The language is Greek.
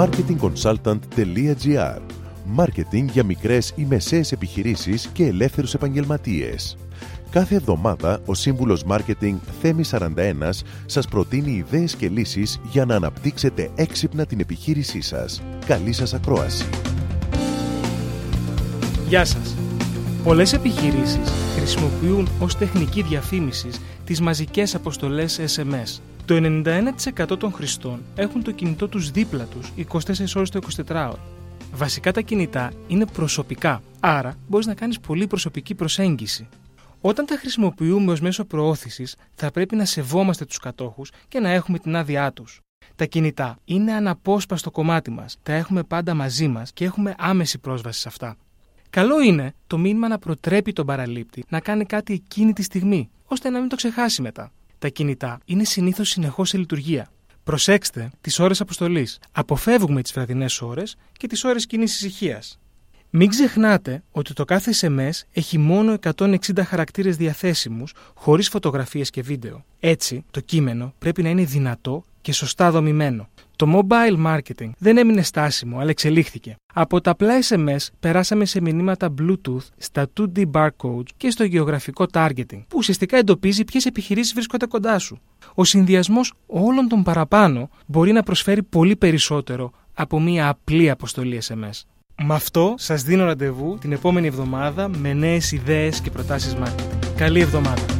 marketingconsultant.gr Μάρκετινγκ για μικρές ή μεσαίες επιχειρήσεις και ελεύθερους επαγγελματίες. Κάθε εβδομάδα ο σύμβουλος Μάρκετινγκ Θέμη 41 σας προτείνει ιδέες και λύσεις για να αναπτύξετε έξυπνα την επιχείρησή σας. Καλή σας ακρόαση! Γεια σας! Πολλές επιχειρήσεις χρησιμοποιούν ως τεχνική διαφήμισης τις μαζικές αποστολές SMS. Το 91% των χρηστών έχουν το κινητό τους δίπλα τους 24 ώρες το 24ωρο. Βασικά τα κινητά είναι προσωπικά, άρα μπορείς να κάνεις πολύ προσωπική προσέγγιση. Όταν τα χρησιμοποιούμε ως μέσο προώθησης, θα πρέπει να σεβόμαστε τους κατόχους και να έχουμε την άδειά τους. Τα κινητά είναι αναπόσπαστο κομμάτι μας, τα έχουμε πάντα μαζί μας και έχουμε άμεση πρόσβαση σε αυτά. Καλό είναι το μήνυμα να προτρέπει τον παραλήπτη να κάνει κάτι εκείνη τη στιγμή, ώστε να μην το ξεχάσει μετά. Τα κινητά είναι συνήθως συνεχώς σε λειτουργία. Προσέξτε τις ώρες αποστολής. Αποφεύγουμε τις βραδινές ώρες και τις ώρες κοινή ησυχία. Μην ξεχνάτε ότι το κάθε SMS έχει μόνο 160 χαρακτήρες διαθέσιμους, χωρίς φωτογραφίες και βίντεο. Έτσι, το κείμενο πρέπει να είναι δυνατό και σωστά δομημένο. Το mobile marketing δεν έμεινε στάσιμο, αλλά εξελίχθηκε. Από τα απλά SMS περάσαμε σε μηνύματα Bluetooth, στα 2D barcodes και στο γεωγραφικό targeting, που ουσιαστικά εντοπίζει ποιες επιχειρήσεις βρίσκονται κοντά σου. Ο συνδυασμός όλων των παραπάνω μπορεί να προσφέρει πολύ περισσότερο από μία απλή αποστολή SMS. Με αυτό σας δίνω ραντεβού την επόμενη εβδομάδα με νέες ιδέες και προτάσεις marketing. Καλή εβδομάδα!